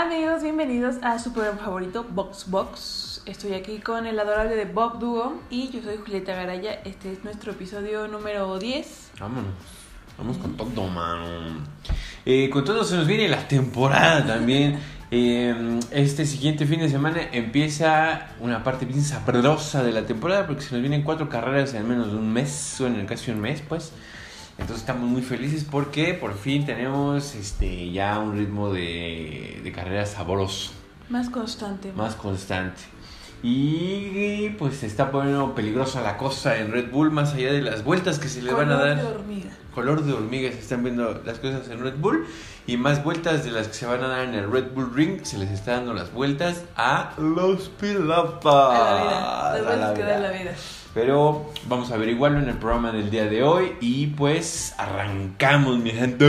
Amigos, bienvenidos a su programa favorito, Box Box. Estoy aquí con el adorable de Bob Duo y yo soy Julieta Garaya. Este es nuestro episodio número 10. Vámonos. Vamos con todo, mano. Eh, con todo se nos viene la temporada también. Eh, este siguiente fin de semana empieza una parte bien sabrosa de la temporada porque se nos vienen cuatro carreras en menos de un mes, o en casi un mes, pues. Entonces estamos muy felices porque por fin tenemos este ya un ritmo de, de carrera sabroso, Más constante. más constante. Y pues se está poniendo peligrosa la cosa en Red Bull, más allá de las vueltas que se le van a Color dar. de hormiga. Color de hormiga se están viendo las cosas en Red Bull. Y más vueltas de las que se van a dar en el Red Bull Ring, se les está dando las vueltas a los pilotos. A la vida. Las la veces que da la vida. Pero vamos a averiguarlo en el programa del día de hoy y pues arrancamos, mi gente.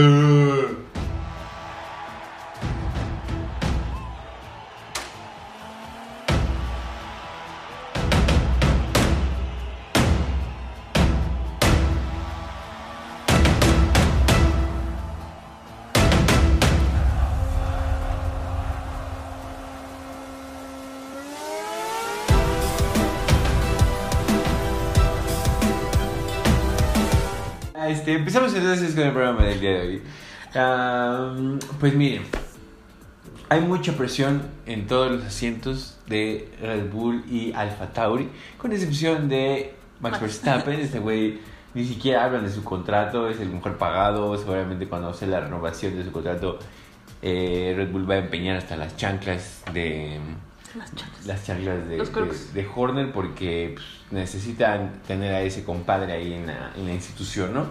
Este, empezamos entonces con el programa del día de hoy. Pues miren, hay mucha presión en todos los asientos de Red Bull y Alfa Tauri, con excepción de Max Max. Verstappen. Este güey ni siquiera hablan de su contrato, es el mejor pagado. Seguramente cuando hace la renovación de su contrato, eh, Red Bull va a empeñar hasta las chanclas de Las chanclas. las chanclas de, de, de Horner porque pues, necesitan tener a ese compadre ahí en la, en la institución, ¿no?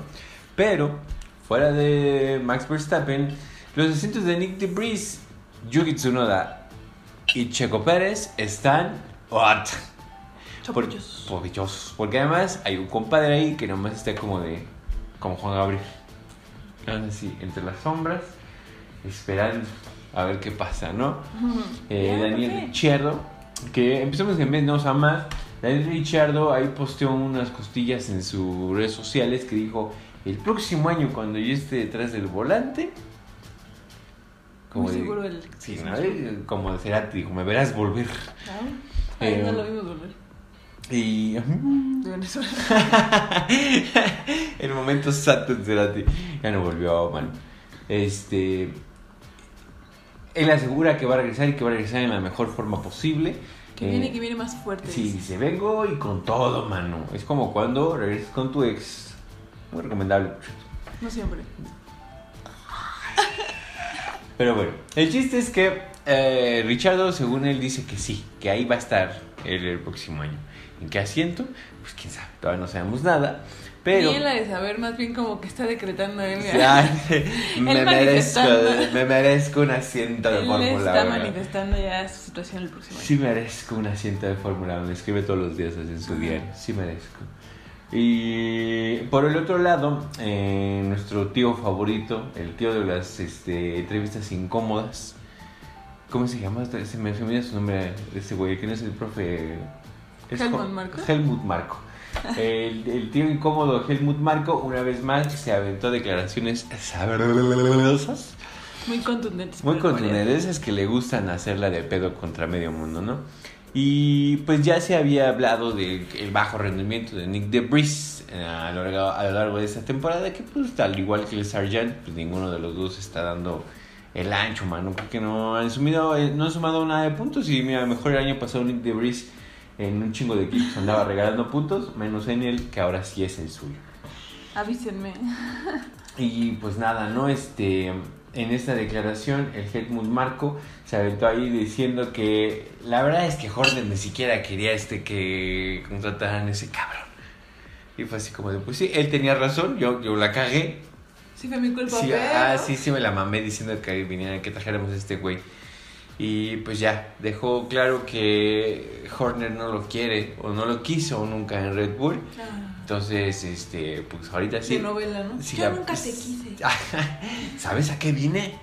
Pero, fuera de Max Verstappen, los asientos de Nick DeBris, Yuki Tsunoda y Checo Pérez están... ¿What? Por-. Porque además hay un compadre ahí que nomás está como de... Como Juan Gabriel. Así, entre las sombras, esperando a ver qué pasa, ¿no? Eh, Ya, Daniel. Ricciardo, que empezamos en mes, no a más. Daniel Ricciardo ahí posteó unas costillas en sus redes sociales que dijo: El próximo año, cuando yo esté detrás del volante, Muy de- seguro el. Sí, ¿no? Eh, como de dijo: Me verás volver. Ah, Ahí no lo vimos volver. Y. De Venezuela. el momento santo en Cerati. Ya no volvió, man. Este. Él asegura que va a regresar y que va a regresar en la mejor forma posible. Que Eh, viene, que viene más fuerte. Sí, dice. vengo y con todo, mano. Es como cuando regresas con tu ex. Muy recomendable. No siempre. Pero bueno, el chiste es que eh, Richardo, según él, dice que sí, que ahí va a estar el, el próximo año. ¿En qué asiento? Pues quién sabe, todavía no sabemos nada. Pero... Él la de saber, más bien como que está decretando él. Ya, me, merezco, me merezco un asiento de Fórmula está 1. manifestando ya su situación el próximo año. Sí merezco un asiento de Fórmula 1. Escribe todos los días así en su diario. Sí merezco. Y por el otro lado, eh, nuestro tío favorito, el tío de las este, entrevistas incómodas. ¿Cómo se llama? Se me, olvida su nombre ese güey, que no es el profe. es Helmut Marko. Helmut Marco. El, el tío incómodo Helmut Marco, una vez más, se aventó declaraciones sabrosas. Muy contundentes. Muy contundentes, esas que le gustan hacerla de pedo contra medio mundo, ¿no? Y pues ya se había hablado del el bajo rendimiento de Nick DeBris eh, a lo, largo, a lo largo de esta temporada, que pues al igual que el Sargent, pues ninguno de los dos está dando el ancho, mano, porque no han sumido, eh, no han sumado nada de puntos y mira, mejor el año pasado Nick DeBris en un chingo de equipos andaba regalando puntos, menos en el que ahora sí es el suyo. Avísenme. Y pues nada, ¿no? Este, en esta declaración, el Helmut Marco se aventó ahí diciendo que la verdad es que Horner ni siquiera quería este que contrataran a ese cabrón. Y fue así como de, pues sí, él tenía razón, yo, yo la cagué. Sí, fue mi culpa. Sí, ah, sí, sí me la mamé diciendo que viniera, que trajéramos a este güey. Y pues ya, dejó claro que Horner no lo quiere o no lo quiso nunca en Red Bull. Ah, Entonces, este, pues ahorita sí. De novela, ¿no? Sí, Yo la- nunca te quise. ¿Sabes a qué vine?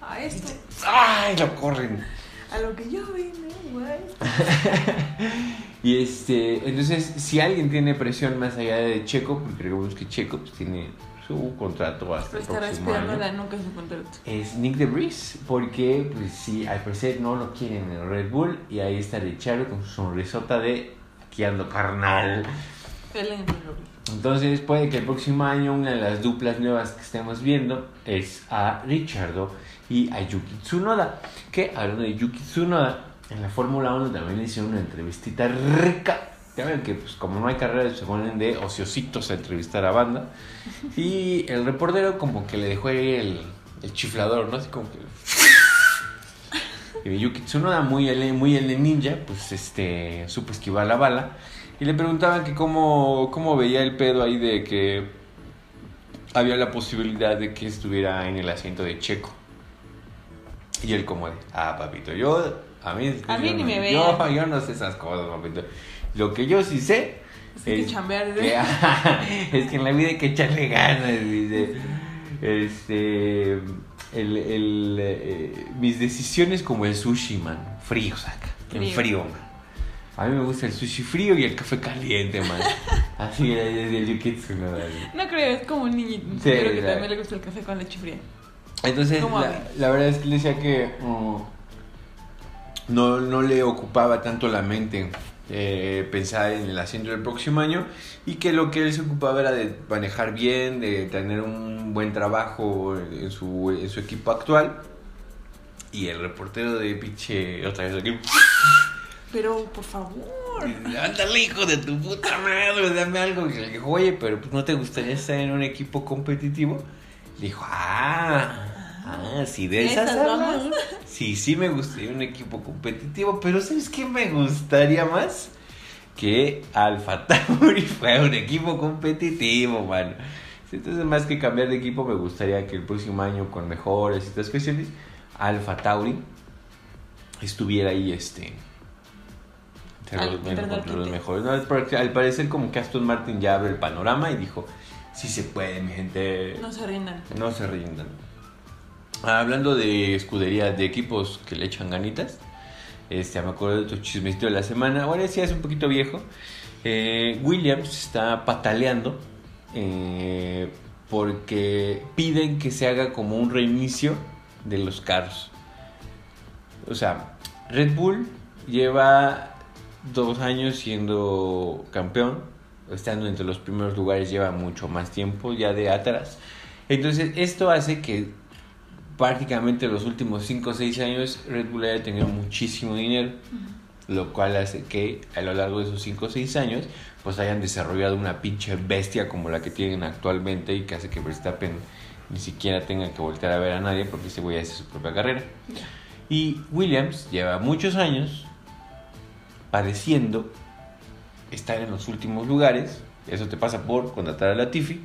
A esto. ¡Ay! Lo corren. A lo que yo vine, güey. Y este, entonces, si alguien tiene presión más allá de Checo, porque recordemos que Checo pues, tiene su contrato hasta el próximo año. la nuca su contrato. Es Nick DeVries, porque pues sí, al parecer no lo quieren en Red Bull y ahí está Richard con su sonrisota de aquí ando carnal. Entonces puede que el próximo año una de las duplas nuevas que estemos viendo es a Richardo y a Yuki Tsunoda. Que hablando de Yuki Tsunoda, en la Fórmula 1 también le hicieron una entrevistita rica. Ya ven que pues como no hay carreras se ponen de ociositos a entrevistar a banda. Y el reportero como que le dejó ahí el, el chiflador, ¿no? Así como que... Y Yuki Tsunoda, muy el, muy el de ninja, pues este, supo esquivar la bala. Y le preguntaban que cómo, cómo veía el pedo ahí de que había la posibilidad de que estuviera en el asiento de Checo. Y él como de, ah, papito, yo, a mí, A mí yo ni no- me yo, vean. yo no sé esas cosas, papito. Lo que yo sí sé que chambear, ¿eh? que, es que en la vida hay que echarle ganas, dice. Este, el, el, eh, mis decisiones como el sushi, man, frío, saca, en Frío. man. A mí me gusta el sushi frío y el café caliente, man. Así era desde el yukitsu, ¿no? No creo, es como un niñito. Sí, creo que también le gusta el café con leche fría. Entonces, la verdad es que le decía que mm, no, no le ocupaba tanto la mente eh, pensar en el asiento del próximo año y que lo que él se ocupaba era de manejar bien, de tener un buen trabajo en su, en su equipo actual. Y el reportero de pinche, otra vez aquí, Pero, por favor. Ándale, hijo de tu puta madre, dame algo. Y le dijo, oye, pero pues no te gustaría estar en un equipo competitivo. Le dijo, ah, ah, sí, de esas, Esas vamos. Sí, sí me gustaría un equipo competitivo, pero ¿sabes qué me gustaría más? Que Alfa Tauri fuera un equipo competitivo, mano. Entonces, más que cambiar de equipo, me gustaría que el próximo año, con mejores y estas cuestiones, Alfa Tauri estuviera ahí, este. Entre Al- los, los mejores. No, al parecer, como que Aston Martin ya abre el panorama y dijo: Sí se puede, mi gente. No se rindan. No se rindan. Ah, Hablando de escuderías, de equipos que le echan ganitas, este, me acuerdo de tu chismecito de la semana. Ahora sí es un poquito viejo. Eh, Williams está pataleando eh, porque piden que se haga como un reinicio de los carros. O sea, Red Bull lleva dos años siendo campeón, estando entre los primeros lugares lleva mucho más tiempo ya de atrás. Entonces esto hace que prácticamente los últimos 5 o 6 años Red Bull haya tenido muchísimo dinero, lo cual hace que a lo largo de esos 5 o 6 años pues hayan desarrollado una pinche bestia como la que tienen actualmente y que hace que Verstappen ni siquiera tenga que voltear a ver a nadie porque ese güey hace su propia carrera. Y Williams lleva muchos años padeciendo estar en los últimos lugares. Eso te pasa por contratar a Latifi.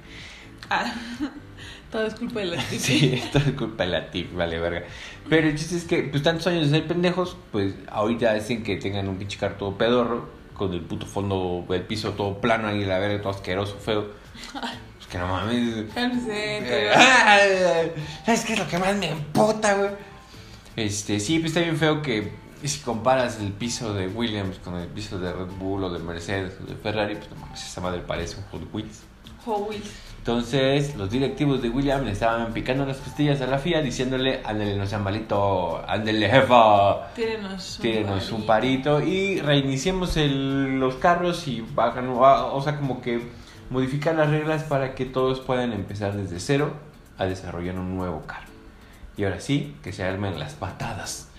Ah, todo es culpa de la Sí, esto es culpa de Latifi, vale verga. Pero el chiste es que, pues tantos años de ser pendejos, pues ahorita hacen que tengan un pinche carro todo pedorro, con el puto fondo del piso todo plano ahí, la verga, todo asqueroso, feo. Pues que no mames. ¿Sabes qué es lo que más me emputa, güey? Este, sí, pues está bien feo que si comparas el piso de Williams con el piso de Red Bull o de Mercedes o de Ferrari, pues no mames, esa madre parece un Hot Wheels. Entonces, los directivos de Williams le estaban picando las costillas a la FIA diciéndole, ándale, no sean malito, ándale, jefa, Tírenos un tírenos un parito. y reiniciemos el- los carros y bajan, o sea, como que modificar las reglas para que todos puedan empezar desde cero a desarrollar un nuevo carro. Y ahora sí, que se armen las patadas.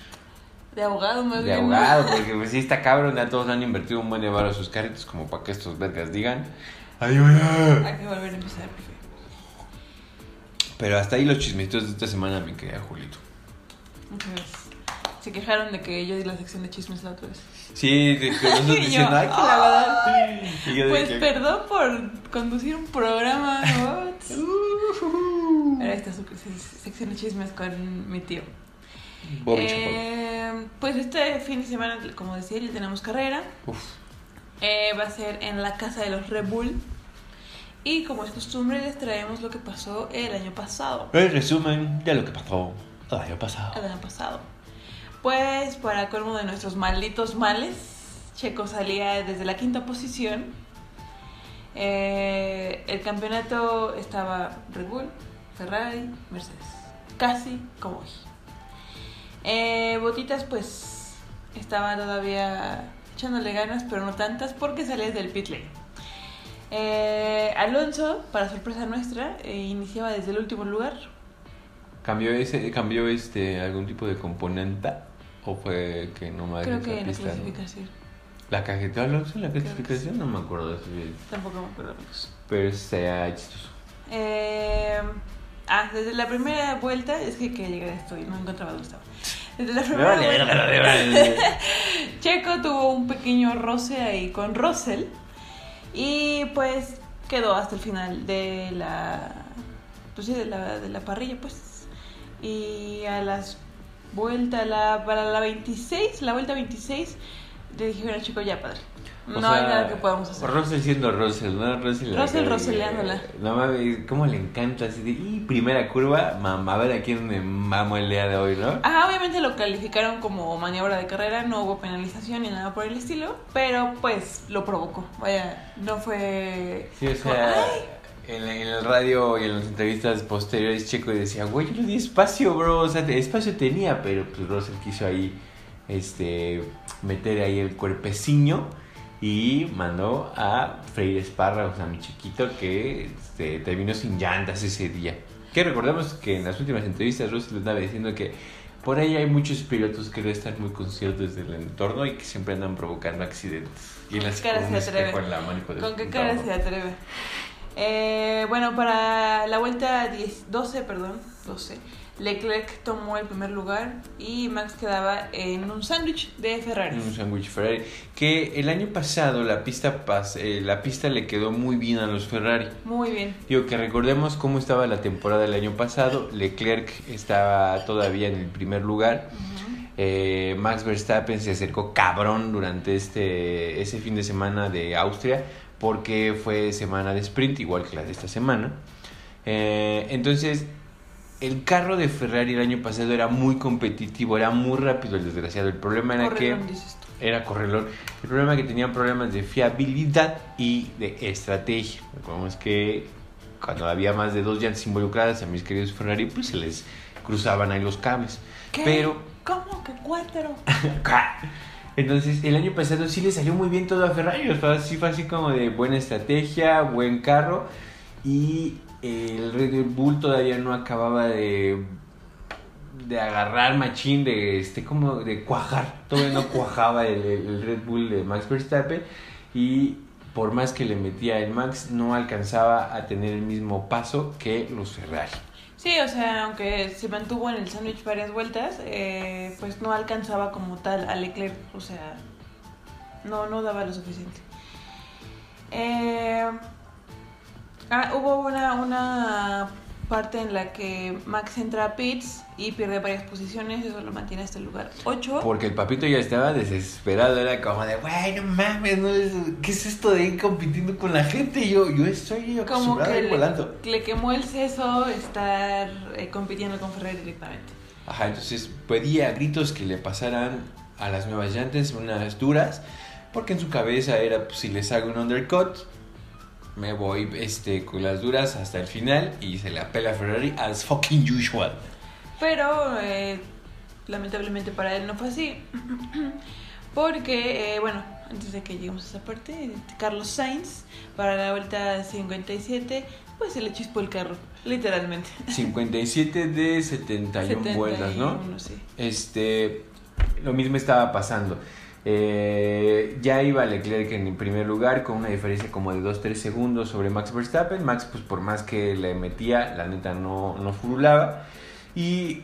De abogado, más de bien. abogado, porque pues sí está cabrón, ya todos han invertido un buen de a sus carritos como para que estos vergas digan, ayuda. Hay que volver a empezar, profe. Pero hasta ahí los chismecitos de esta semana, mi querida Julito. Muchas gracias. Se quejaron de que yo di la sección de chismes la otra vez. Sí, de que nosotros Y yo, ay, que "Ah". la. Y yo de Pues que- perdón por conducir un programa. what? Ahora está su se- sección de chismes con mi tío. Bobby. Eh, pues este fin de semana, como decía, ya tenemos carrera. Uf. Eh, va a ser en la casa de los Red Bull. Y como es costumbre, les traemos lo que pasó el año pasado. El resumen de lo que pasó el año pasado. El año pasado. Pues para colmo de nuestros malditos males, Checo salía desde la quinta posición. Eh, el campeonato estaba Red Bull, Ferrari, Mercedes. Casi como hoy. Eh, Botitas pues estaba todavía echándole ganas, pero no tantas porque salías del pit lane. Eh, Alonso, para sorpresa nuestra, eh, iniciaba desde el último lugar. ¿Cambió, ese, ¿Cambió este algún tipo de componente? ¿O fue que no me Creo que en la clasificación. ¿La cajetó Alonso en la clasificación? sí. No me acuerdo de eso. Tampoco me acuerdo, amigos. Pero sea chistoso. Eh, ah, desde la primera vuelta, es que quería llegar a esto y no encontraba dónde estaba. Desde la Me primera vale, vuelta. Checo tuvo un pequeño roce ahí con Russell y pues quedó hasta el final de la, pues sí, de la, de la parrilla, pues. Y a las vueltas, la, para la 26, la vuelta 26, le dijeron al chico, ya padre, O no hay nada que podamos hacer. Russell siendo Russell, ¿no? Russell, Russell eh, No mames, cómo le encanta así de, y primera curva, mamá, a ver a quién me mamo el día de hoy, ¿no? Ajá, obviamente lo calificaron como maniobra de carrera, no hubo penalización ni nada por el estilo, pero pues lo provocó. Vaya, no fue. Sí, o sea, en, la- en el radio y en las entrevistas posteriores, Checo decía, güey, yo le di espacio, bro, o sea, espacio tenía, pero pues Russell quiso ahí, este, meter ahí el cuerpeciño y mandó a Freire Esparra, o sea, mi chiquito, que este, terminó sin llantas ese día. Que recordemos que en las últimas entrevistas Russell andaba diciendo que por ahí hay muchos pilotos que no están muy conscientes del entorno y que siempre andan provocando accidentes. Y ¿Con las qué cara se se atreve? Eh, bueno, para la vuelta 10, 12, perdón, 12, Leclerc tomó el primer lugar y Max quedaba en un sándwich de Ferrari. Un sándwich Ferrari. Que el año pasado la pista, pas- eh, la pista le quedó muy bien a los Ferrari. Muy bien. Digo que recordemos cómo estaba la temporada del año pasado. Leclerc estaba todavía en el primer lugar. Ujú. Eh, Max Verstappen se acercó cabrón durante este ese fin de semana de Austria porque fue semana de sprint igual que la de esta semana. Eh, entonces el carro de Ferrari el año pasado era muy competitivo, era muy rápido el desgraciado. El problema era que Correlón, dices tú. era correlón. El problema es que tenían problemas de fiabilidad y de estrategia. Recordemos que cuando había más de dos llantas involucradas a mis queridos Ferrari, pues se les cruzaban ahí los cables. ¿Qué? Pero ¿Cómo que cuatro? entonces, el año pasado sí le salió muy bien todo a Ferrari. O sea, sí fue así como de buena estrategia, buen carro. Y el Red Bull todavía no acababa de, de agarrar machín, de este como de cuajar. Todavía no cuajaba el, Red Bull de Max Verstappen. Y por más que le metía el Max, no alcanzaba a tener el mismo paso que los Ferrari. Sí, o sea, aunque se mantuvo en el sándwich varias vueltas, eh, pues no alcanzaba como tal a Leclerc, o sea, no, no daba lo suficiente. Eh, ah, hubo una, una parte en la que Max entra a pits y pierde varias posiciones, eso lo mantiene hasta el lugar 8. Porque el papito ya estaba desesperado, era como de, güey, no mames, no es- ¿qué es esto de ir compitiendo con la gente? Yo, yo estoy Como que le, volando. le quemó el seso estar eh, compitiendo con Ferrari directamente. Ajá, entonces pedía a gritos que le pasaran a las nuevas llantas unas duras, porque en su cabeza era, pues, si les hago un undercut, me voy este, con las duras hasta el final y se la pela a Ferrari as fucking usual. Pero eh, lamentablemente para él no fue así. Porque, eh, bueno, antes de que lleguemos a esa parte, Carlos Sainz para la vuelta 57, pues se le chispó el carro, literalmente. 57 de 71 vueltas, ¿no? 71, sí. Este, lo mismo estaba pasando. Eh, ya iba Leclerc en el primer lugar con una diferencia como de 2-3 segundos sobre Max Verstappen. Max, pues por más que le metía, la neta no, no furulaba. Y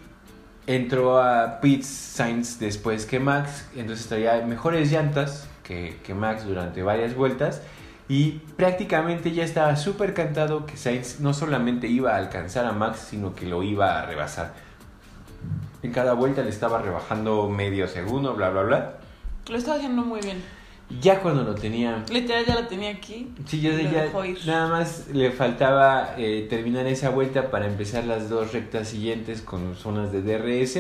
entró a pits Sainz después que Max. Entonces traía mejores llantas que, que Max durante varias vueltas. Y prácticamente ya estaba súper cantado que Sainz no solamente iba a alcanzar a Max, sino que lo iba a rebasar. En cada vuelta le estaba rebajando medio segundo, bla, bla, bla. Lo estaba haciendo muy bien. Ya cuando lo tenía... Literal ya lo tenía aquí. Sí, ya, Lo ya nada más le faltaba eh, terminar esa vuelta para empezar las dos rectas siguientes con zonas de DRS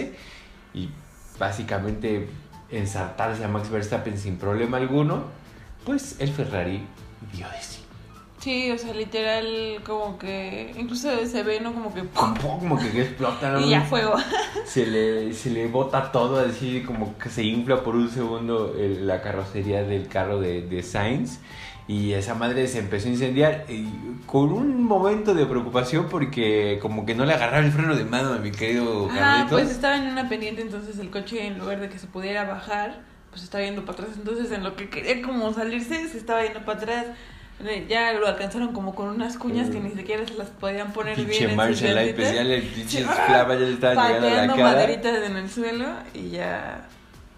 y básicamente ensartarse a Max Verstappen sin problema alguno. Pues el Ferrari dio de sí. Sí, o sea, literal, como que. Incluso se ve, ¿no? Como que. Como, como que explota, ¿no? Y ya fuego. Se le, se le bota todo, así como que se infla por un segundo el- la carrocería del carro de, de Sainz. Y esa madre se empezó a incendiar y con un momento de preocupación porque como que no le agarraba el freno de mano a mi querido Ah, Carlitos. pues estaba en una pendiente, entonces el coche, en lugar de que se pudiera bajar, pues estaba yendo para atrás. Entonces, en lo que quería como salirse, se estaba yendo para atrás. Eh, Ya lo alcanzaron como con unas cuñas que ni siquiera se las podían poner Pinche bien. en art, llantitas. pues ya le pinche Sí. clava ya le estaba llegando a la cara. maderitas en el suelo y ya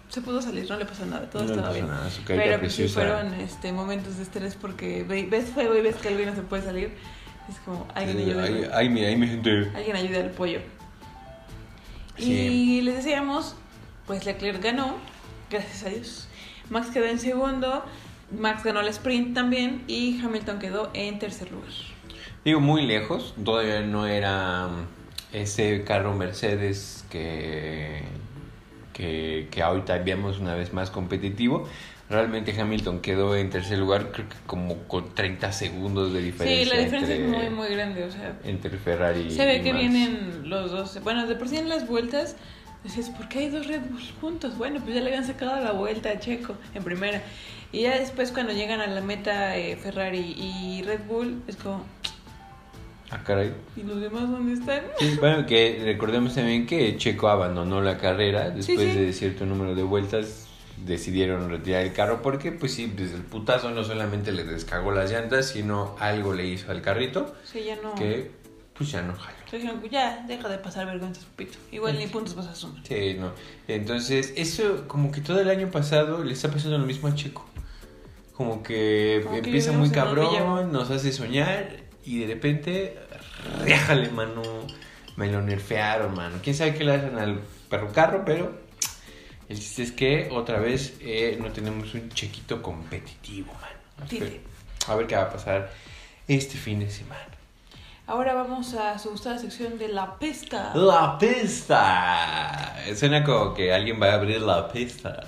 se pudo salir, no le pasó nada, todo No estaba bien. nada, su Pero pues sí fueron este, momentos de estrés porque ve- ves fuego y ves que alguien no se puede salir. Es como, alguien ayuda. Ay, ay, mira, ahí mi gente. Alguien ayuda al pollo. Sí. Y les decíamos, pues Leclerc ganó, gracias a Dios. Max quedó en segundo, Max ganó el sprint también y Hamilton quedó en tercer lugar. Digo, muy lejos, todavía no era mm, ese carro Mercedes que, que, que ahorita vemos una vez más competitivo. Realmente Hamilton quedó en tercer lugar, creo que como con 30 segundos de Sí, diferencia. la diferencia es muy, muy grande, o sea, entre Ferrari se ve y que Max. vienen los dos. Bueno, de por sí en las vueltas, decías, ¿por qué hay dos Red Bull juntos? Bueno, pues ya le habían sacado la vuelta a Checo en primera. Y ya después, cuando llegan a la meta eh, Ferrari y Red Bull, es como, Ah, caray. ¿y los demás dónde están? Sí, bueno, que recordemos también que Checo abandonó la carrera después sí. de cierto número de vueltas. Decidieron retirar el carro porque, pues sí, desde el putazo no solamente le descagó las llantas, sino algo le hizo al carrito Sí, ya no. que, pues ya no jaló. Dijeron, ya, deja de pasar vergüenzas, pupito. Igual ni puntos vas a sumar. Sí, no. Entonces, eso como que todo el año pasado le está pasando lo mismo a Checo. Como que Como que empieza muy un déjà cabrón, nos hace soñar y de repente, réjale, mano. Me lo nerfearon, mano. Quién sabe qué le hacen al perro carro, pero el chiste es que otra vez eh, no tenemos un chequito competitivo, mano. Sí. A ver qué va a pasar este fin de semana. Ahora vamos a su gustada sección de la pesca. La pista. Suena como que alguien va a abrir la pista.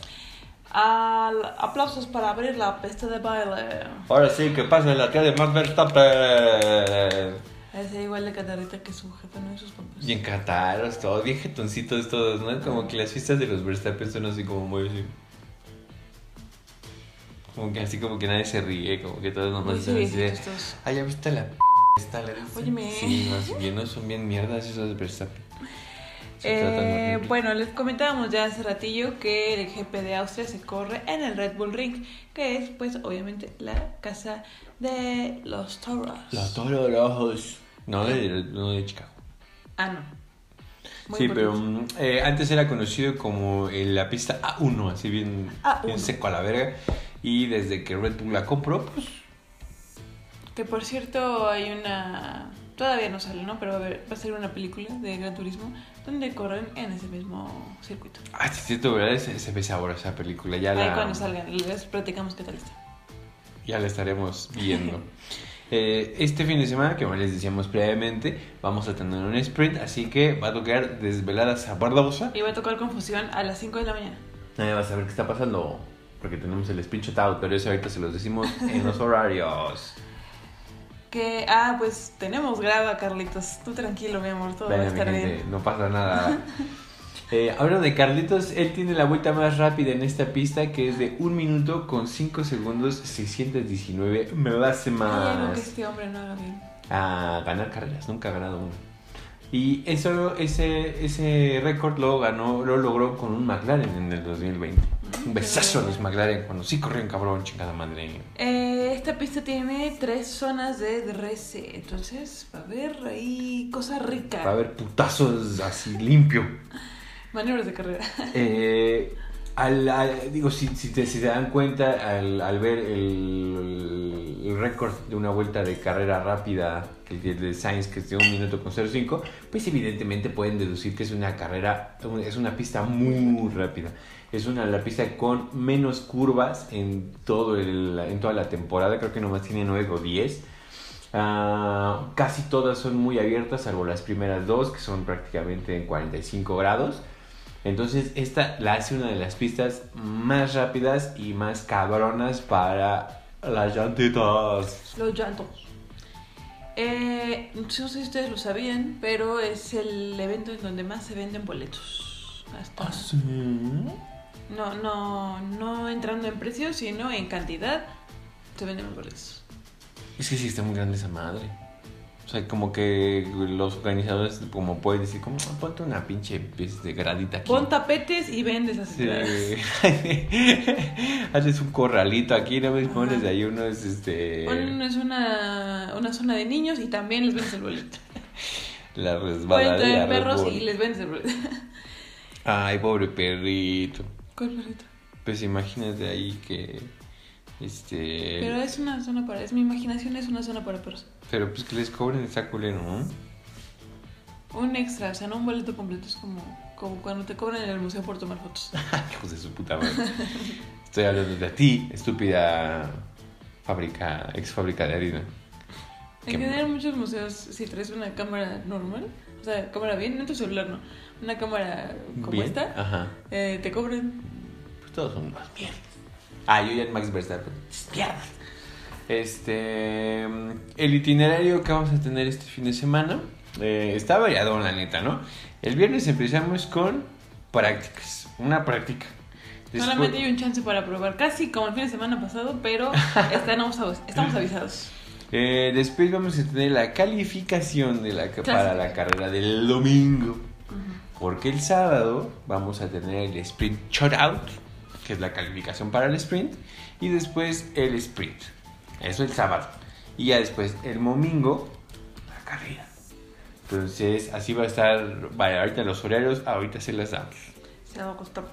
Al- aplausos para abrir la pista de baile. Ahora sí, que pasa la tía de Max Verstappen. Es igual de catarrita que su jefe, no y sus papás. Bien cataros, todos, bien jetoncitos todos, ¿no? Como que las fiestas de los Verstappen son así como muy así. Como que así como que nadie se ríe, como que todos nomás están así de... Ah, ya viste la p... Esta, la Óyeme. Sí, no, bien, no son bien mierdas esos Verstappen. Eh, bueno, les comentábamos ya hace ratillo que el GP de Austria se corre en el Red Bull Ring, que es pues obviamente la casa de los toros. Los toros rojos. No de, no de Chicago. Ah, no. Muy sí, pero mm, eh, antes era conocido como eh, la pista A1, así bien, A1. bien seco a la verga. Y desde que Red Bull la compró, pues Que por cierto hay una... Todavía no sale, ¿no? Pero va a, haber- va a ser una película de Gran Turismo donde corren en ese mismo circuito. Ah, sí, cierto, ¿verdad? Se, se ve sabor esa película. Ya Ahí la, cuando salgan, les platicamos qué tal está. ya la estaremos viendo. Eh, este fin de semana, que como les decíamos previamente, vamos a tener un sprint, así que va a tocar desvelada sabrosa. Y va a tocar confusión a las 5 de la mañana. Nadie va a saber qué está pasando, porque tenemos el sprint shootout, pero eso ahorita se los decimos en los horarios. Que, ah, pues tenemos grava, Carlitos. Tú tranquilo, mi amor, todo va a estar bien. no pasa nada. Eh, hablando de Carlitos, él tiene la vuelta más rápida en esta pista que es de 1 minuto con 5 segundos 619 milésimas. Hay algo que este hombre no haga bien. a ganar carreras, nunca ha ganado una. Y eso, ese, ese récord lo ganó, lo logró con un McLaren en el 2020. Un besazo a los McLaren cuando sí corrían cabrón, chingada madre. Eh, esta pista tiene tres zonas de DRS, entonces va a haber ahí cosa rica. Va a haber putazos así limpio. Maniobras de carrera. Eh, al, digo, si, te, si te dan cuenta, al, ver el, récord de una vuelta de carrera rápida, de Sainz, que es de 1 minuto con 0.5, pues evidentemente pueden deducir que es una carrera, es una pista muy rápida. Es una la pista con menos curvas en, todo el, en toda la temporada, creo que nomás tiene 9 o 10. Ah, casi todas son muy abiertas, salvo las primeras dos, que son prácticamente en 45 grados. Entonces, esta la hace una de las pistas más rápidas y más cabronas para las llantitas. Los llantos. Eh, no sé si ustedes lo sabían, pero es el evento en donde más se venden boletos. Hasta... ¿Ah, sí? No, no, no entrando en precio, sino en cantidad se venden boletos. Es que sí está muy grande esa madre. O sea, como que los organizadores, como pueden decir, como, "Ah, ponte una pinche de gradita aquí. Pon tapetes y vendes esas Sí. entradas. Haces un corralito aquí, no Ajá. pones ahí unos, este... Pon es una, una zona de niños y también les vendes el boleto. La Pueden de traer la perros y les vendes el boleto. Ay, pobre perrito. ¿Cuál perrito? Pues imagínate ahí que... Este... Pero es una zona para... Es mi imaginación, es una zona para perros. Pero pues que les cobren esa culero, ¿no? Un extra, o sea, no un boleto completo. Es como, como cuando te cobran en el museo por tomar fotos. Hijos de su puta madre. Estoy hablando de ti, estúpida fábrica, ex fábrica de harina. En general, muchos museos, si traes una cámara normal, o sea, cámara bien, no tu celular, no. Una cámara como Bien, esta, Ajá. eh, te cobran. Pues todos son más mierdas. Ah, yo ya en Max Verstappen. Mierdas. Este. El itinerario que vamos a tener este fin de semana eh, está variado, la neta, ¿no? El viernes empezamos con prácticas. Una práctica. Después- Solamente hay un chance para probar, casi como el fin de semana pasado, pero estamos, avis- estamos avisados. Eh, después vamos a tener la calificación de la, Clásica. para la carrera del domingo. Porque el sábado vamos a tener el sprint shutout, que es la calificación para el sprint, y después el sprint. Eso el sábado. Y ya después el domingo, la carrera. Entonces, así va a estar. Vale, ahorita los horarios, ahorita se las damos. Se va a costar.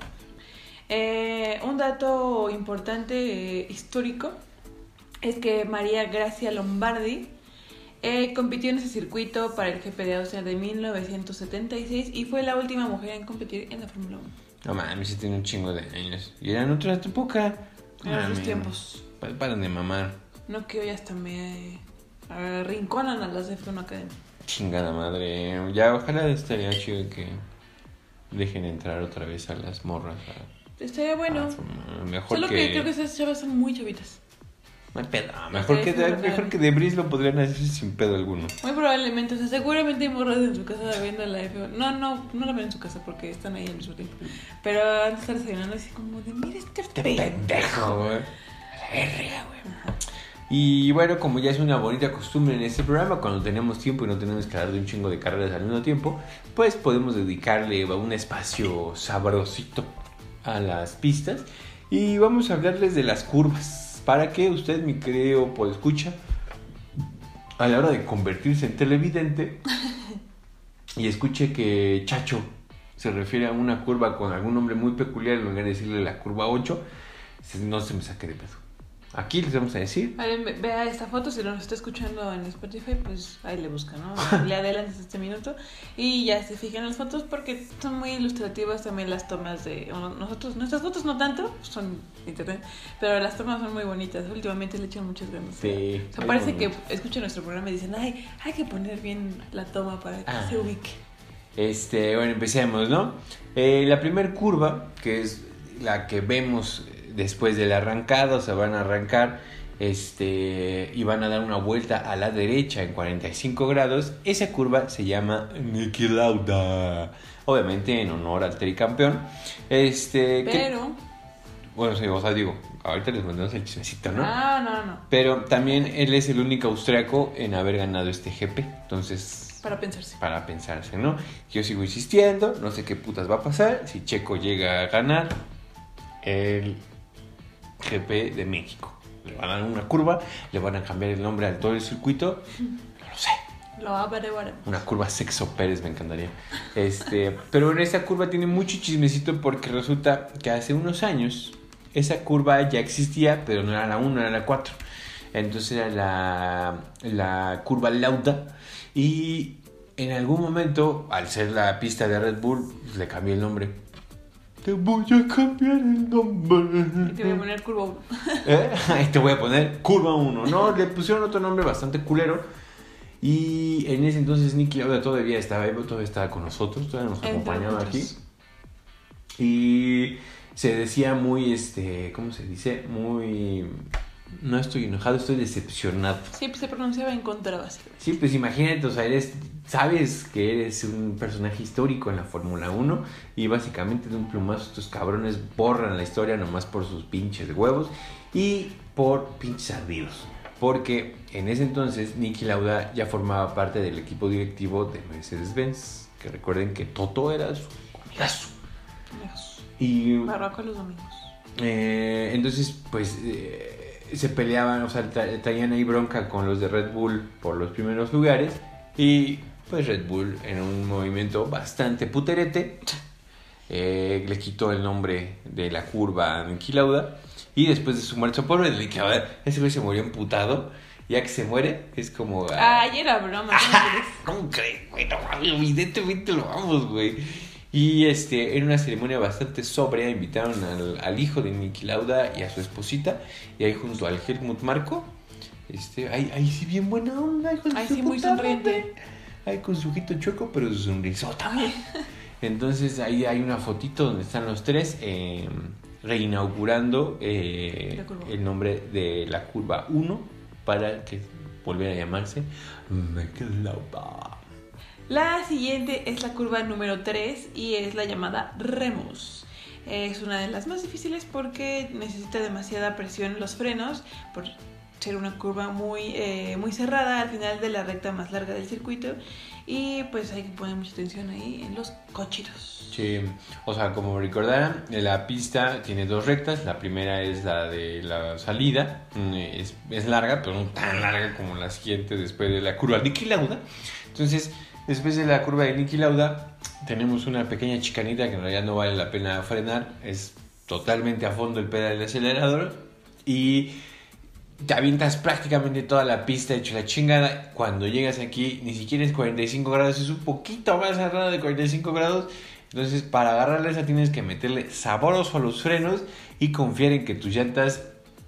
Eh, un dato importante eh, histórico es que María Gracia Lombardi eh, compitió en ese circuito para el GP de Austria de 1976 y fue la última mujer en competir en la Fórmula 1. No mames, sí tiene un chingo de años. Y era en otra época. En otros Mames. tiempos. Pa- Paran de mamar. No que hoy hasta me arrinconan a las de F1 Academy. Chingada madre. Ya, ojalá estaría chido que dejen entrar otra vez a las morras. a- Estaría bueno. a mejor Solo que... que. creo que esas chavas son muy chavitas. No hay pedo. Mejor que, de, mejor que de Breeze lo podrían hacer sin pedo alguno. Muy probablemente, o sea, seguramente hay morras en su casa viendo la F1. No, no, no la ven en su casa porque están ahí al mismo tiempo. Pero han de estar desayunando así como de, mira este Este pendejo. güey. La verga, güey. Y bueno, como ya es una bonita costumbre en este programa, cuando tenemos tiempo y no tenemos que hablar de un chingo de carreras al mismo tiempo, pues podemos dedicarle un espacio sabrosito a las pistas. Y vamos a hablarles de las curvas. Para que usted, mi querido por escucha, a la hora de convertirse en televidente y escuche que Chacho se refiere a una curva con algún nombre muy peculiar en lugar de decirle la curva 8, se- no se me saque de pedo. Aquí les vamos a decir. Vale, ve- vea esta foto, si nos está escuchando en Spotify, pues ahí le busca, ¿no? Le adelantas este minuto y ya se fijan las fotos porque son muy ilustrativas también las tomas de nosotros. Nuestras fotos no tanto, son internet, pero las tomas son muy bonitas. Últimamente le echan muchas ganas. Sí, O sea, parece que bonito. escuchan nuestro programa y dicen, ay, hay que poner bien la toma para que Ah. se ubique. Este, bueno, empecemos, ¿no? Eh, la primera curva, que es la que vemos después del arrancado, se van a arrancar este, y van a dar una vuelta a la derecha en 45 grados. Esa curva se llama Niki Lauda. Obviamente en honor al tricampeón. Este, que- Pero, bueno, sí, o sea, digo, ahorita les mandamos el chismecito, ¿no? ah, no, no, Pero también él es el único austriaco en haber ganado este GP. Entonces, para pensarse. para pensarse, ¿no? Yo sigo insistiendo, no sé qué putas va a pasar. Si Checo llega a ganar el GP de México, le van a dar una curva, le van a cambiar el nombre a todo el circuito, no lo sé. Lo averiguaremos. Una curva Sexo Pérez me encantaría. Este, pero en esta curva tiene mucho chismecito porque resulta que hace unos años esa curva ya existía, pero no era la 1, era la 4. Entonces era la, la curva Lauda y en algún momento, al ser la pista de Red Bull, le cambié el nombre. Te voy a cambiar el nombre. Te voy a poner curva uno. ¿Eh? Ahí te voy a poner curva 1. No, le pusieron otro nombre bastante culero. Y en ese entonces Nicky Lauda todavía estaba todavía estaba con nosotros, todavía nos acompañaba aquí. Y se decía muy, este, ¿cómo se dice? Muy No estoy enojado, estoy decepcionado. Sí, pues se pronunciaba en contra, básicamente. Sí, pues imagínate, o sea, eres, sabes que eres un personaje histórico en la Fórmula 1 y básicamente de un plumazo estos cabrones borran la historia nomás por sus pinches huevos y por pinches ardidos. Porque en ese entonces Nicky Lauda ya formaba parte del equipo directivo de Mercedes-Benz. Que recuerden que Toto era su amigazo. Lejos. Y Barroco los domingos. eh, entonces, pues eh, se peleaban, o sea, tra- traían ahí bronca con los de Red Bull por los primeros lugares. Y pues Red Bull, en un movimiento bastante puterete, eh, le quitó el nombre de la curva a Lauda. Y después de su muerte, pobre de Niki Lauda, ese güey se murió emputado. Ya que se muere, es como. ah, Ay, era broma. ¿cómo crees? ¿Cómo crees, güey? No evidentemente lo vamos, güey. Y este, en una ceremonia bastante sobria, invitaron al, al hijo de Niki Lauda y a su esposita. Y ahí junto al Helmut Marco. Este, ahí, ahí sí bien buena onda, su sí, muy sonriente. Ahí con su ojito choco, pero su sonrisota. Entonces ahí hay una fotito donde están los tres eh, reinaugurando eh, el nombre de la curva 1 para que volviera a llamarse Michael Lauda. La siguiente es la curva número 3 y es la llamada Remus. Es una de las más difíciles porque necesita demasiada presión en los frenos por ser una curva muy, eh, muy cerrada al final de la recta más larga del circuito y pues hay que poner mucha atención ahí en los cochitos. Sí, o sea, como recordarán, la pista tiene dos rectas. La primera es la de la salida, mm, es, es larga, pero no tan larga como la siguiente después de la curva de Lauda. Entonces, después de la curva de Niki Lauda, tenemos una pequeña chicanita que en realidad no vale la pena frenar. Es totalmente a fondo el pedal del acelerador y te avientas prácticamente toda la pista hecho la chingada. Cuando llegas aquí, ni siquiera es 45 grados, es un poquito más arriba de 45 grados. Entonces, para agarrarla esa tienes que meterle saboroso a los frenos y confiar en que tus llantas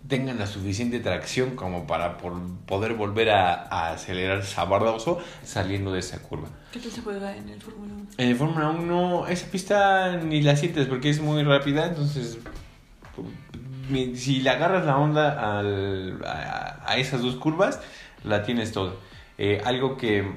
tengan la suficiente tracción como para por- poder volver a, a acelerar saboroso saliendo de esa curva. ¿Qué tal se juega en el Fórmula 1? En el Fórmula 1 esa pista ni la sientes porque es muy rápida, entonces si le agarras la onda al- a, a esas dos curvas, la tienes toda. Eh, algo que,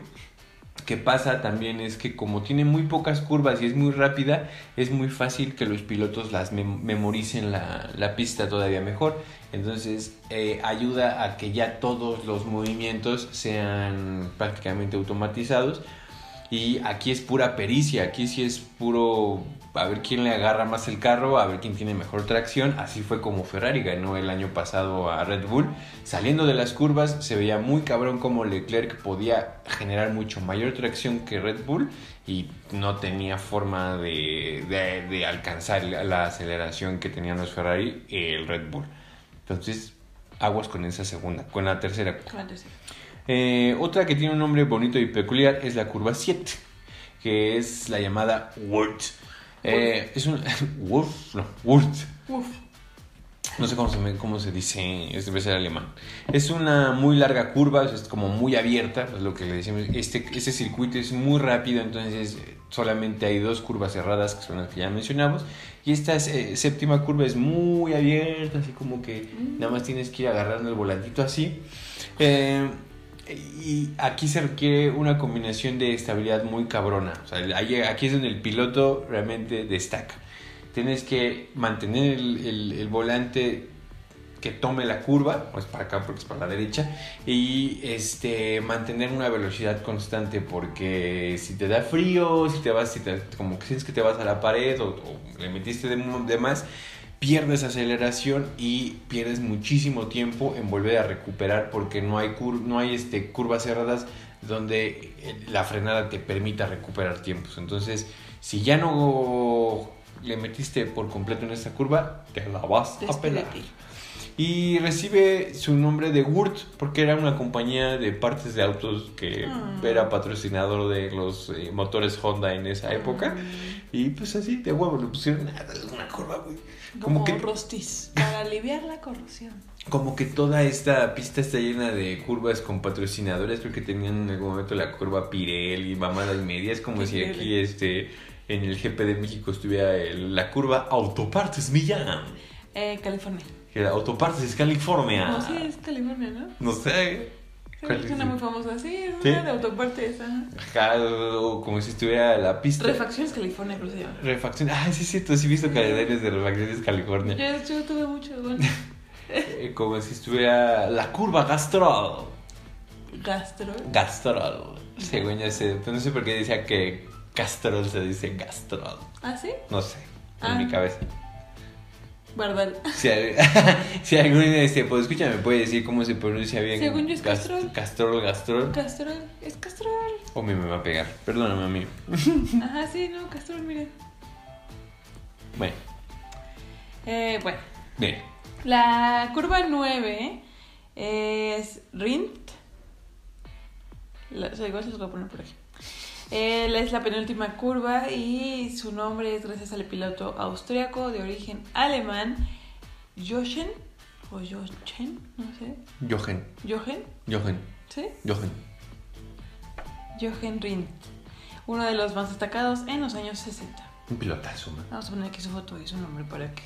que pasa también es que como tiene muy pocas curvas y es muy rápida, es muy fácil que los pilotos las mem- memoricen la, la pista todavía mejor. Entonces eh, ayuda a que ya todos los movimientos sean prácticamente automatizados. Y aquí es pura pericia, aquí sí es puro a ver quién le agarra más el carro, a ver quién tiene mejor tracción. Así fue como Ferrari ganó el año pasado a Red Bull. Saliendo de las curvas se veía muy cabrón como Leclerc podía generar mucho mayor tracción que Red Bull y no tenía forma de, de- de alcanzar la, la aceleración que tenían los Ferrari el Red Bull. Entonces, aguas con esa segunda, con la tercera. ¿Cuál es? Eh, otra que tiene un nombre bonito y peculiar es la curva 7, que es la llamada Wurt. Eh, es un Wurt, no, Wurt. Uf. No sé cómo se, cómo se dice, es debe ser alemán. Es una muy larga curva, es como muy abierta, es lo que le decimos. Este, este circuito es muy rápido, entonces eh, solamente hay dos curvas cerradas, que son las que ya mencionamos. Y esta eh, séptima curva es muy abierta, así como que nada más tienes que ir agarrando el volantito así. Eh, y aquí se requiere una combinación de estabilidad muy cabrona. O sea, aquí es donde el piloto realmente destaca. Tienes que mantener el, volante que tome la curva, o es para acá porque es para la derecha, y este mantener una velocidad constante porque si te da frío, si te vas, si te- como que sientes que te vas a la pared o, le metiste de, de más, pierdes aceleración y pierdes muchísimo tiempo en volver a recuperar porque no hay, cur- no hay este, curvas cerradas donde eh, la frenada te permita recuperar tiempos. Entonces, si ya no le metiste por completo en esta curva, te la vas a pelar. Y recibe su nombre de Wurt porque era una compañía de partes de autos que Ah. era patrocinador de los eh, motores Honda en esa época. Y pues así, de huevo, le pusieron "Ah, dale una curva, güey. Como, Como que, rostis. Para aliviar la corrosión. como que toda esta pista está llena de curvas con patrocinadores. Creo que tenían en algún momento la curva Pirelli, mamada y media. Es como si aquí este, en el GP de México estuviera el- la curva Autopartes Millán. Eh, California. Que era Autopartes California. No, sí, es California, ¿no? No sé. ¿Cuál Es una muy famosa, sí, es ¿Sí? una de autopartes. ajá. Como si estuviera la pista. Refacciones California, creo que se llama. Refacción. Ah, sí, sí, tú sí he visto calendarios de Refacciones California. Yo, yo tuve mucho, bueno, Eh, como si estuviera la curva Gastrol. gastro. Gastrol. Según yo sé, pero no sé por qué decía que Castrol se dice Gastrol. ¿Ah, sí? No sé, en Ah. mi cabeza. Bardal. Si, al- si algún este, pues escucha, me puede decir cómo se pronuncia bien. Según yo es Gas- Castrol. Castrol, Gastrol. Castrol, es Castrol. O me, me va a pegar. Perdóname a mí. Ajá, sí, no, Castrol, miren. Bueno, Eh, bueno, bien. la curva 9 es Rint. La, o sea, igual se los voy a poner por aquí. Él es la penúltima curva y su nombre es gracias al piloto austriaco de origen alemán, Jochen, o Jochen, no sé, Jochen, Jochen, Jochen, ¿sí? Jochen. Jochen Rindt, uno de los más destacados en los años 60. Un pilotazo, man. Vamos a poner aquí su foto y su nombre para que...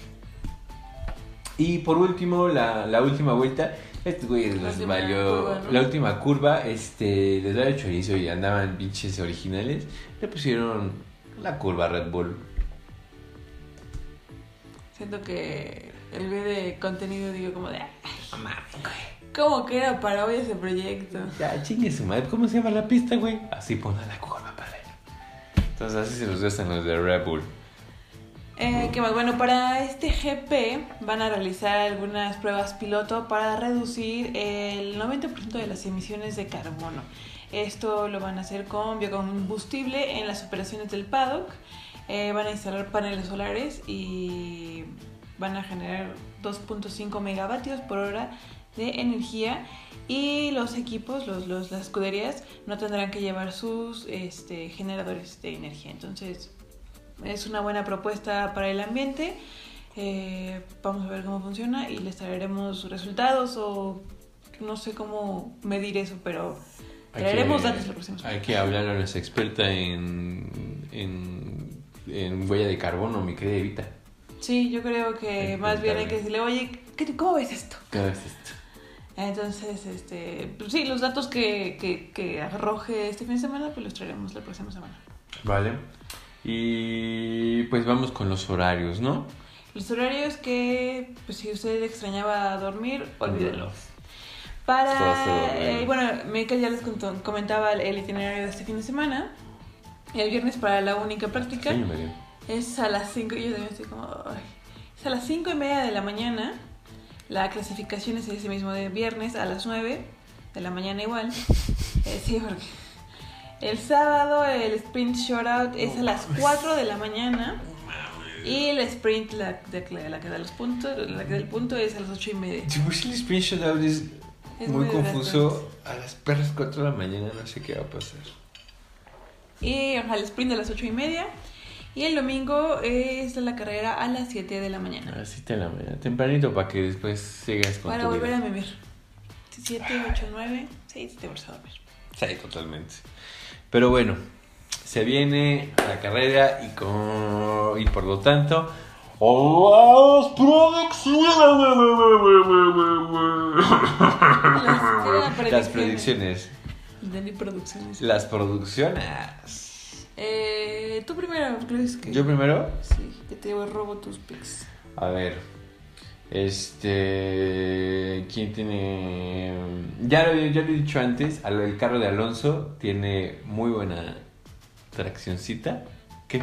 Y por último, la, la última vuelta. Este güey les valió. curva, ¿no? La última curva, este, les el chorizo y andaban pinches originales. Le pusieron la curva Red Bull. Siento que el video de contenido digo como de... "Ay, No mames, güey. ¿Cómo que era para hoy ese proyecto? Ya, chingue su madre. ¿Cómo se llama la pista, güey? Así pone la curva para allá. Entonces así se los gastan los de Red Bull. Eh, ¿Qué más? Bueno, para este GP van a realizar algunas pruebas piloto para reducir el 90% de las emisiones de carbono. Esto lo van a hacer con biocombustible en las operaciones del paddock. Eh, van a instalar paneles solares y van a generar 2.5 megavatios por hora de energía y los equipos, los, las escuderías, no tendrán que llevar sus este, generadores de energía. Entonces, es una buena propuesta para el ambiente. Eh, vamos a ver cómo funciona y les traeremos resultados o no sé cómo medir eso, pero traeremos datos la próxima semana. Hay que hablar a nuestra experta en, en, en huella de carbono, mi querida Evita. Sí, yo creo que más bien hay que decirle, oye, ¿qué- ¿cómo ves esto? ¿Qué es esto? Entonces, este, pues sí, los datos que, que, que arroje este fin de semana, pues los traeremos la próxima semana. Vale. Y pues vamos con los horarios, ¿no? Los horarios que, pues si usted extrañaba dormir, olvídelo. Todo Para, eh, bueno, Michael ya les contó- comentaba el, itinerario de este fin de semana. El viernes para la única práctica es a las 5, yo también estoy como, ay. es a las 5 y media de la mañana. La clasificación es ese mismo de viernes a las 9 de la mañana igual. Eh, sí, porque el sábado el sprint shootout es a las 4 de la mañana. Y el sprint, la, de- la que da los puntos, la que da el punto es a las 8 y media. Si el screenshot out es, Es muy muy confuso. A las perras 4 de la mañana no sé qué va a pasar. Y el sprint a las 8 y media. Y el domingo es la carrera a las 7 de la A mañana. las 7 de la mañana. Tempranito para que después sigas con Para tu volver vida. a vivir. 7, 8, 9, 6, te vas a dormir. Sí, totalmente. Pero bueno, se viene la carrera y, con, y por lo tanto... ¡Las producciones! Las predicciones. Producciones. Las producciones. Eh, tú primero, ¿crees que? ¿Yo primero? Sí, que te robo tus pics. A ver. Este. ¿Quién tiene.? Ya lo, ya lo he dicho antes. El carro de Alonso tiene muy buena traccioncita. ¿Qué?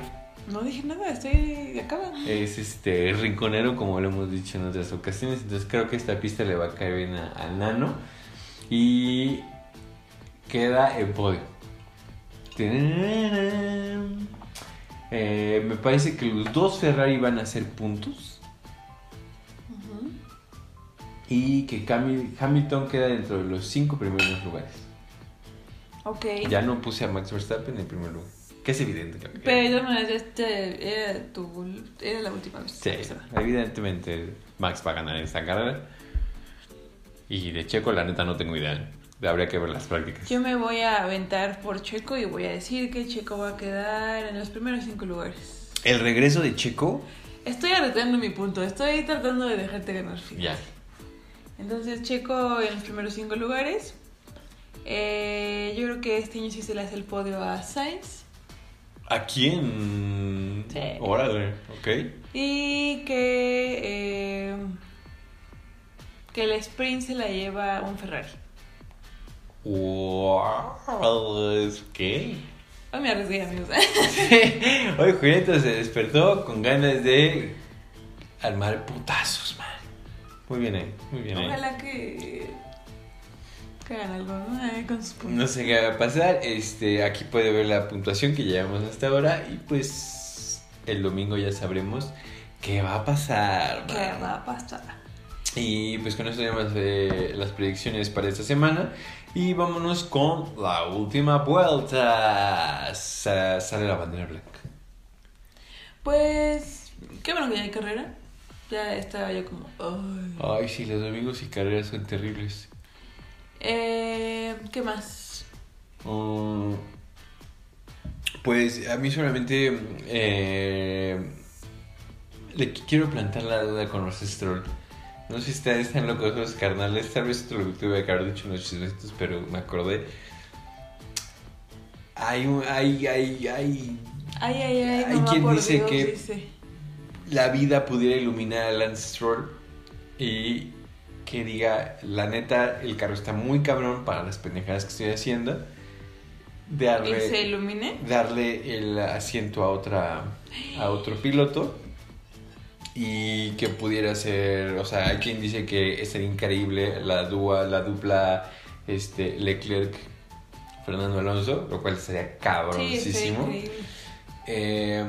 No dije nada, estoy acaba. Es este rinconero, como lo hemos dicho en otras ocasiones. Entonces creo que esta pista le va a caer bien a- al nano. Y queda en podio. Eh, me parece que los dos Ferrari van a hacer puntos. Y que Cami- Hamilton queda dentro de los cinco primeros lugares. Ok. Ya no puse a Max Verstappen en primer lugar. Que es evidente. que- Pero de todas maneras, este era, tu, era la última vez. Sí, evidentemente Max va a ganar esta carrera. Y de Checo, la neta, no tengo idea. Habría que ver las prácticas. Yo me voy a aventar por Checo y voy a decir que Checo va a quedar en los primeros cinco lugares. El regreso de Checo. Estoy arreglando mi punto, estoy tratando de dejarte ganar. fíjate. Ya. Entonces Checo en los primeros cinco lugares. Eh, yo creo que este año sí se le hace el podio a Sainz. ¿A quién? Sí. Órale, ok. Y que, eh, que el sprint se la lleva un Ferrari. Wow, ¿qué? Hoy me arriesgué, amigos. Hoy Julieta se despertó con ganas de armar putazos, man. Muy bien ahí, muy bien ahí. Ojalá que, que hagan algo ¿no? Con sus puntos. No sé qué va a pasar. Este, aquí puede ver la puntuación que llevamos hasta ahora. Y pues el domingo ya sabremos qué va a pasar. ¿Qué man. va a pasar? Y pues con esto más eh, las predicciones para esta semana. Y vámonos con la última vuelta. Sa- sale la bandera blanca. Pues, qué bueno que ya hay carrera. Ya estaba yo como, ay. Ay, sí, los domingos y carreras son terribles. Eh, ¿Qué más? Mm, pues a mí solamente eh, le qu- quiero plantar la duda con los Stroll. No sé si ustedes están locos los carnales, tal vez esto lo tuve que haber dicho unos chismecitos, pero me acordé. Hay un, hay, hay, hay, Ay, ay, ay. Hay mamá, quien dice que- dice. La vida pudiera iluminar a Lance Stroll y que diga, la neta, el carro está muy cabrón para las pendejadas que estoy haciendo. ¿Y Darle, se ilumine? darle el asiento a otra a otro piloto y que pudiera ser, o sea, hay quien dice que sería increíble la dua, la dupla este Leclerc Fernando Alonso, lo cual sería Sí, cabroncísimo. increíble. Eh,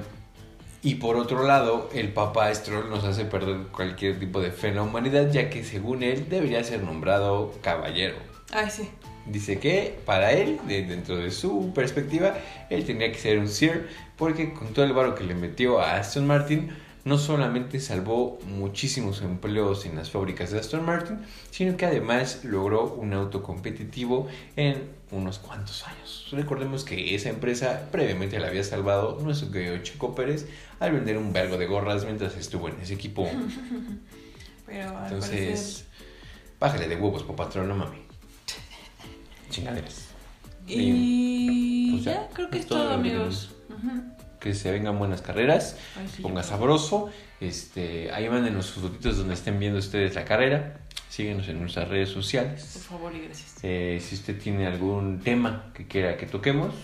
y por otro lado, el papá Stroll nos hace perder cualquier tipo de fe en la humanidad, ya que según él debería ser nombrado caballero. Ay, sí. Dice que para él, de- dentro de su perspectiva, él tendría que ser un Sir, porque con todo el varo que le metió a Aston Martin, no solamente salvó muchísimos empleos en las fábricas de Aston Martin, sino que además logró un auto competitivo en unos cuantos años. Recordemos que esa empresa previamente le había salvado nuestro querido Chico Pérez al vender un vergo de gorras mientras estuvo en ese equipo. Pero Entonces, bájale de huevos, papatrón, no mami. Chingaderas. parecer- Y Pues ya, creo que es todo todo, amigos. Ujú. Que se vengan buenas carreras. Ay, sí, ponga sabroso. Este, ahí mándenos sus fotitos donde estén viendo ustedes la carrera. Síguenos en nuestras redes Por sociales. favor y gracias. Eh, si usted tiene algún tema que quiera que toquemos,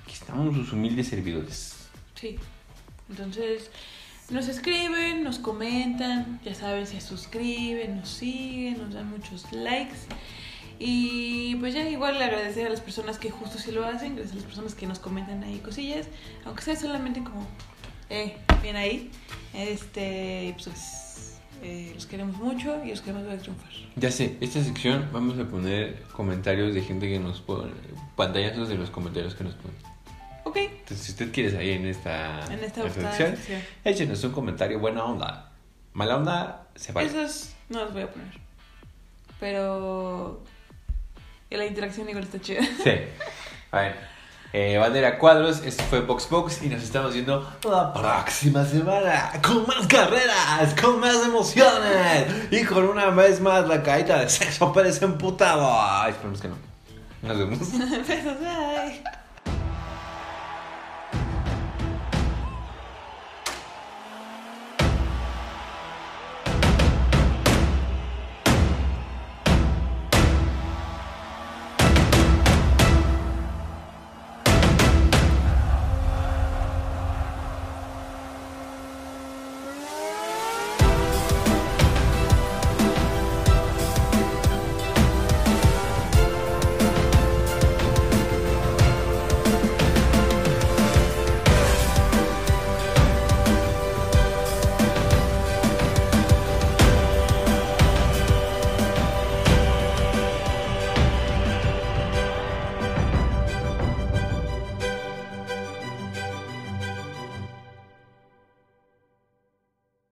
aquí estamos sus humildes servidores. Sí. Entonces, nos escriben, nos comentan, ya saben, se suscriben, nos siguen, nos dan muchos likes. Y pues ya igual agradecer a las personas que justo sí lo hacen, gracias a las personas que nos comentan ahí cosillas, aunque sea solamente como, eh, bien ahí. Este, pues eh, los queremos mucho y los queremos ver triunfar. Ya sé, esta sección vamos a poner comentarios de gente que nos pone, pantallazos de los comentarios que nos ponen. Ok, Entonces, si usted quiere salir en esta, en esta sección, sección. échenos un comentario buena onda. Mala onda, se vale. Esos no los voy a poner. Pero la interacción igual está chida. Sí. Bueno. Eh, bandera cuadros, este fue Box Box y nos estamos viendo la próxima semana con más carreras, con más emociones y con una vez más la caída de sexo Pérez emputado. Ay, esperemos que no. Nos vemos. Besos, bye.